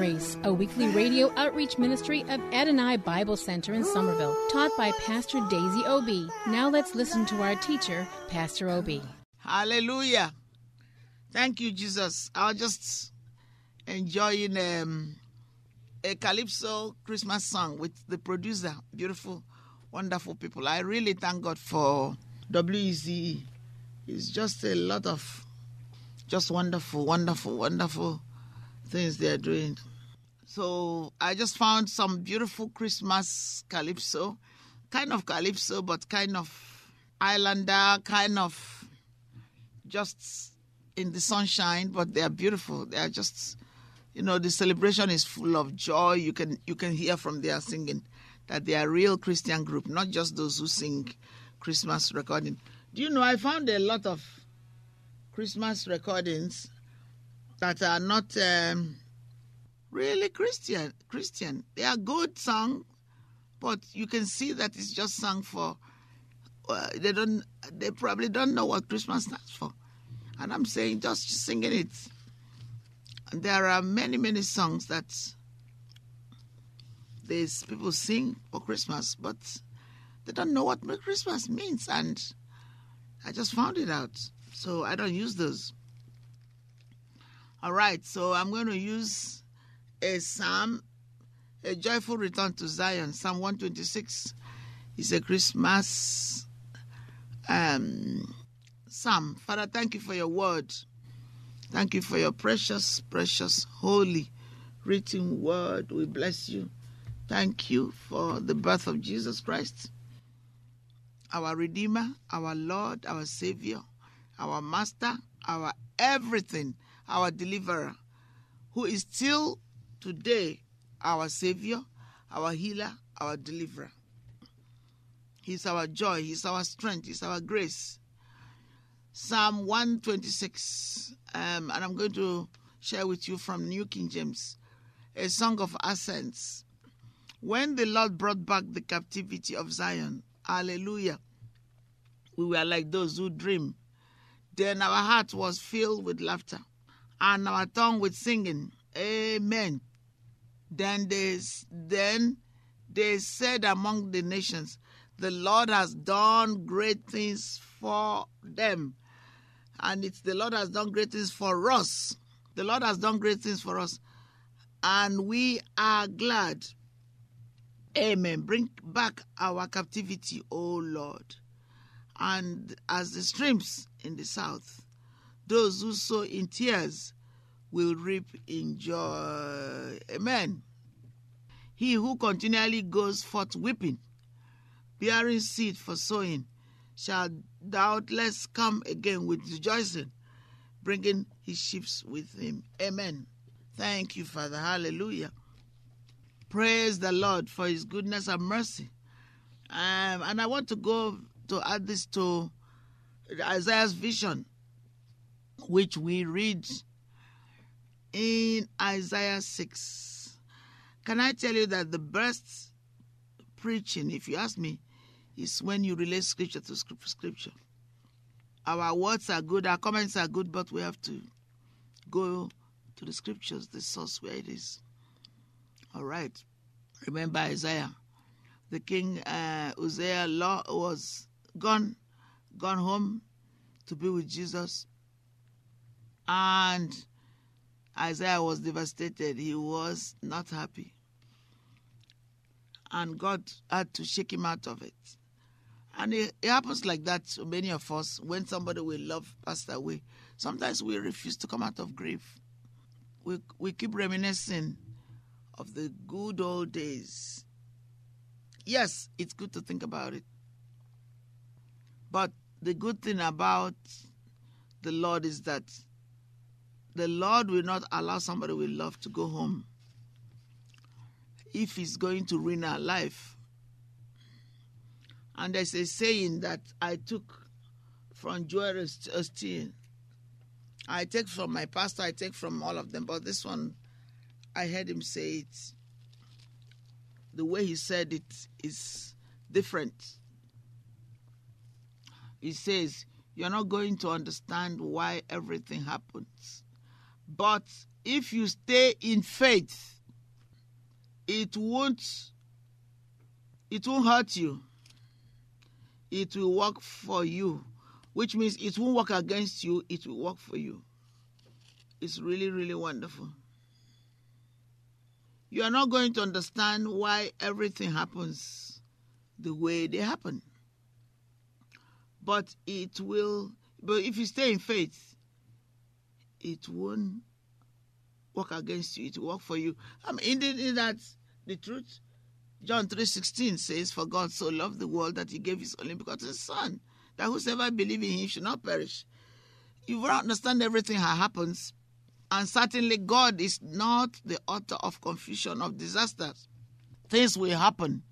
Grace, a weekly radio outreach ministry of Adonai Bible Center in Somerville, taught by Pastor Daisy Obi. Now let's listen to our teacher, Pastor Obi. Hallelujah. Thank you, Jesus. I was just enjoying um, a Calypso Christmas song with the producer. Beautiful, wonderful people. I really thank God for WECE. It's just a lot of just wonderful, wonderful, wonderful things they're doing. So I just found some beautiful Christmas Calypso, kind of Calypso, but kind of Islander, kind of just in the sunshine, but they are beautiful. They are just, you know, the celebration is full of joy. You can you can hear from their singing that they are a real Christian group, not just those who sing Christmas recording. Do you know I found a lot of Christmas recordings that are not um, really Christian. Christian, they are good song, but you can see that it's just sung for. Uh, they don't. They probably don't know what Christmas stands for, and I'm saying just singing it. And there are many, many songs that these people sing for Christmas, but they don't know what Christmas means, and I just found it out. So I don't use those. All right, so I'm going to use a psalm, a joyful return to Zion, Psalm 126. It's a Christmas um, psalm. Father, thank you for your word. Thank you for your precious, precious, holy, written word. We bless you. Thank you for the birth of Jesus Christ, our Redeemer, our Lord, our Savior, our Master, our everything, our Deliverer, who is still today our Savior, our Healer, our Deliverer. He's our joy, He's our strength, He's our grace. Psalm 126, um, and I'm going to share with you from New King James, a song of ascents. When the Lord brought back the captivity of Zion, hallelujah, we were like those who dream. Then our heart was filled with laughter, and our tongue with singing. Amen. Then they, then they said among the nations, The Lord has done great things for them. And it's the Lord has done great things for us. The Lord has done great things for us. And we are glad. Amen. Bring back our captivity, O Lord. And as the streams in the south, those who sow in tears will reap in joy. Amen. He who continually goes forth weeping, bearing seed for sowing, shall doubtless come again with rejoicing, bringing his sheep with him. Amen. Thank you, Father. Hallelujah. Praise the Lord for his goodness and mercy. Um, and I want to go to add this to Isaiah's vision, which we read in Isaiah 6. Can I tell you that the best preaching, if you ask me, is when you relate scripture to scripture. Our words are good, our comments are good, but we have to go to the scriptures, the source where it is. All right. Remember Isaiah. The king uh, Uzziah law was gone, gone home to be with Jesus. And Isaiah was devastated. He was not happy. And God had to shake him out of it. And it, it, happens like that to many of us when somebody we love passed away. Sometimes we refuse to come out of grief. we, we keep reminiscing of the good old days. Yes, it's good to think about it. But the good thing about the Lord is that the Lord will not allow somebody with love to go home if he's going to ruin our life. And there's a saying that I took from Joel Osteen. I take from my pastor, I take from all of them, but this one, I heard him say it. The way he said it is different. He says, You're not going to understand why everything happens. But if you stay in faith, it won't it won't hurt you. It will work for you, which means it won't work against you, it will work for you. It's really, really wonderful. You are not going to understand why everything happens the way they happen. But it will, but if you stay in faith, it won't work against you, it will work for you. I mean, indeed, that's the truth. John 3.16 says, For God so loved the world that he gave his only begotten Son, that whosoever believe in him should not perish. You will understand everything that happens, and certainly God is not the author of confusion, of disasters. Things will happen.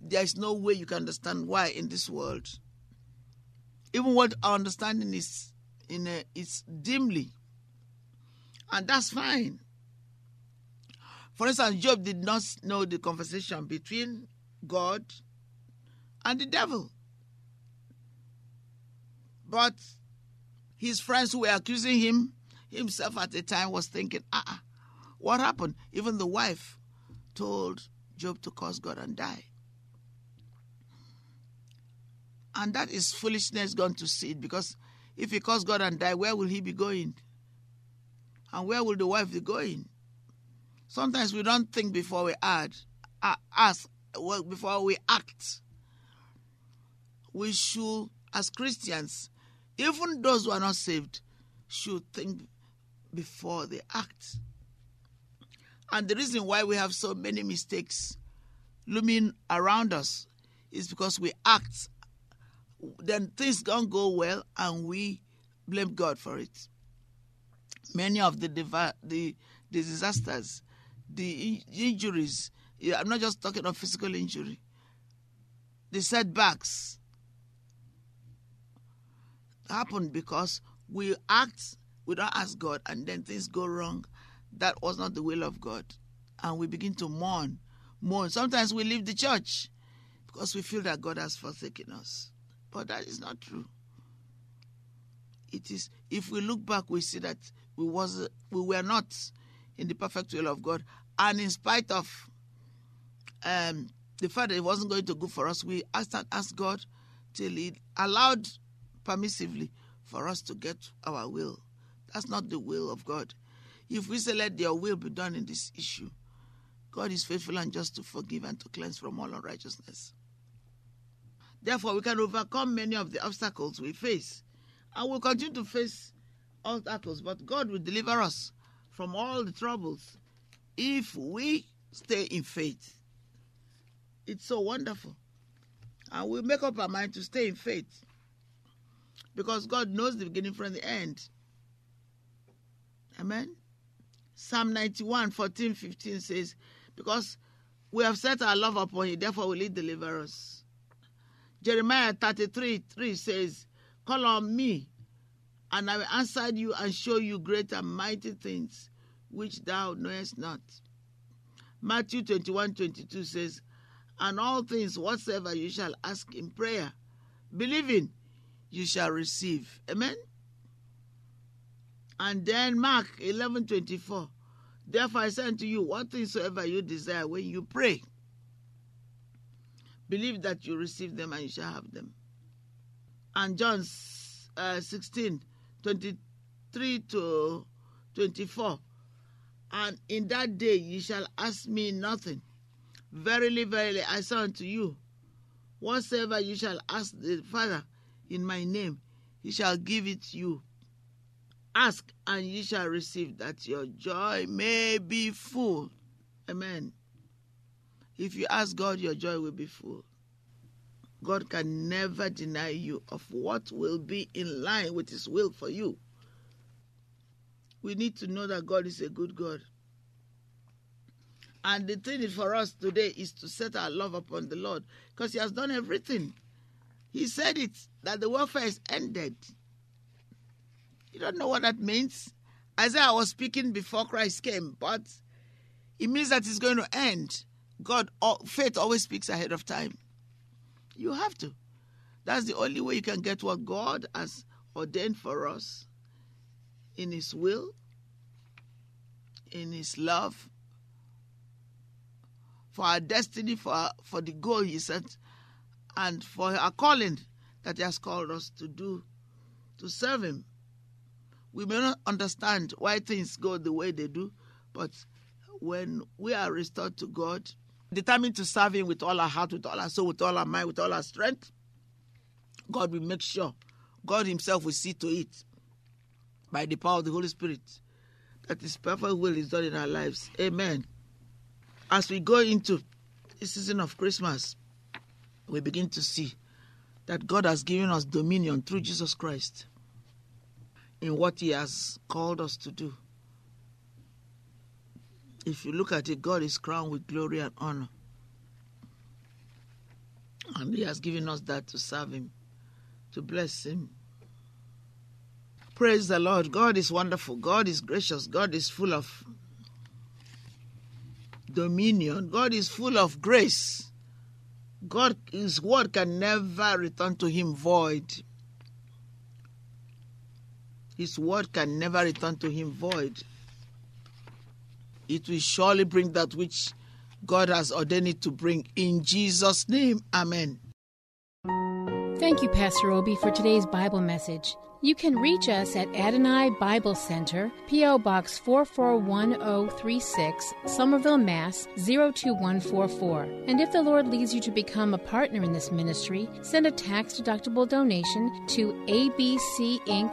There is no way you can understand why in this world. Even what our understanding is in a, it's dimly. And that's fine. For instance, Job did not know the conversation between God and the devil. But his friends who were accusing him, himself at the time was thinking, ah, uh-uh, what happened? Even the wife told Job to curse God and die. And that is foolishness gone to seed because if he curse God and die, where will he be going? And where will the wife be going? Sometimes we don't think before we add, ask, before we act. We should, as Christians, even those who are not saved, should think before they act. And the reason why we have so many mistakes looming around us is because we act. Then things don't go well, and we blame God for it. Many of the the, the disasters the injuries. I'm not just talking of physical injury. The setbacks happen because we act, without ask God, and then things go wrong. That was not the will of God. And we begin to mourn. Mourn. Sometimes we leave the church because we feel that God has forsaken us. But that is not true. It is if we look back, we see that we was we were not in the perfect will of God, and in spite of um, the fact that it wasn't going to go for us, we asked, asked God till He allowed permissively for us to get our will. That's not the will of God. If we say, let your will be done in this issue, God is faithful and just to forgive and to cleanse from all unrighteousness. Therefore, we can overcome many of the obstacles we face. And we'll continue to face obstacles, but God will deliver us from all the troubles if we stay in faith. It's so wonderful. And we make up our mind to stay in faith. Because God knows the beginning from the end. Amen. Psalm 91, 14, 15 says, Because we have set our love upon you, therefore will he deliver us. Jeremiah 33, 3 says, Call on me, and I will answer you and show you great and mighty things which thou knowest not. Matthew 21 22 says, And all things whatsoever you shall ask in prayer, believing, you shall receive. Amen. And then Mark 11 24, Therefore I say unto you, what things soever you desire when you pray, believe that you receive them and you shall have them. And John uh, 16 23 to 24, and in that day ye shall ask me nothing. Verily, verily, I say unto you, whatsoever you shall ask the Father in my name, he shall give it you. Ask and ye shall receive, that your joy may be full. Amen. If you ask God, your joy will be full. God can never deny you of what will be in line with His will for you. We need to know that God is a good God. And the thing for us today is to set our love upon the Lord because He has done everything. He said it that the warfare is ended. You don't know what that means. Isaiah was speaking before Christ came, but it means that it's going to end. God, faith always speaks ahead of time. You have to. That's the only way you can get what God has ordained for us in His will, in His love, for our destiny, for, for the goal He set, and for our calling that He has called us to do, to serve Him. We may not understand why things go the way they do, but when we are restored to God, determined to serve Him with all our heart, with all our soul, with all our mind, with all our strength, God will make sure, God Himself will see to it by the power of the Holy Spirit that His perfect will is done in our lives. Amen. As we go into the season of Christmas, we begin to see that God has given us dominion through Jesus Christ in what He has called us to do. If you look at it, God is crowned with glory and honor. And He has given us that to serve Him, to bless Him. Praise the Lord. God is wonderful. God is gracious. God is full of dominion. God is full of grace. God, His word can never return to Him void. His word can never return to Him void it will surely bring that which God has ordained it to bring. In Jesus' name, Amen. Thank you, Pastor Obi, for today's Bible message. You can reach us at Adonai Bible Center, P.O. Box 441036, Somerville, Mass. 02144. And if the Lord leads you to become a partner in this ministry, send a tax deductible donation to ABC Inc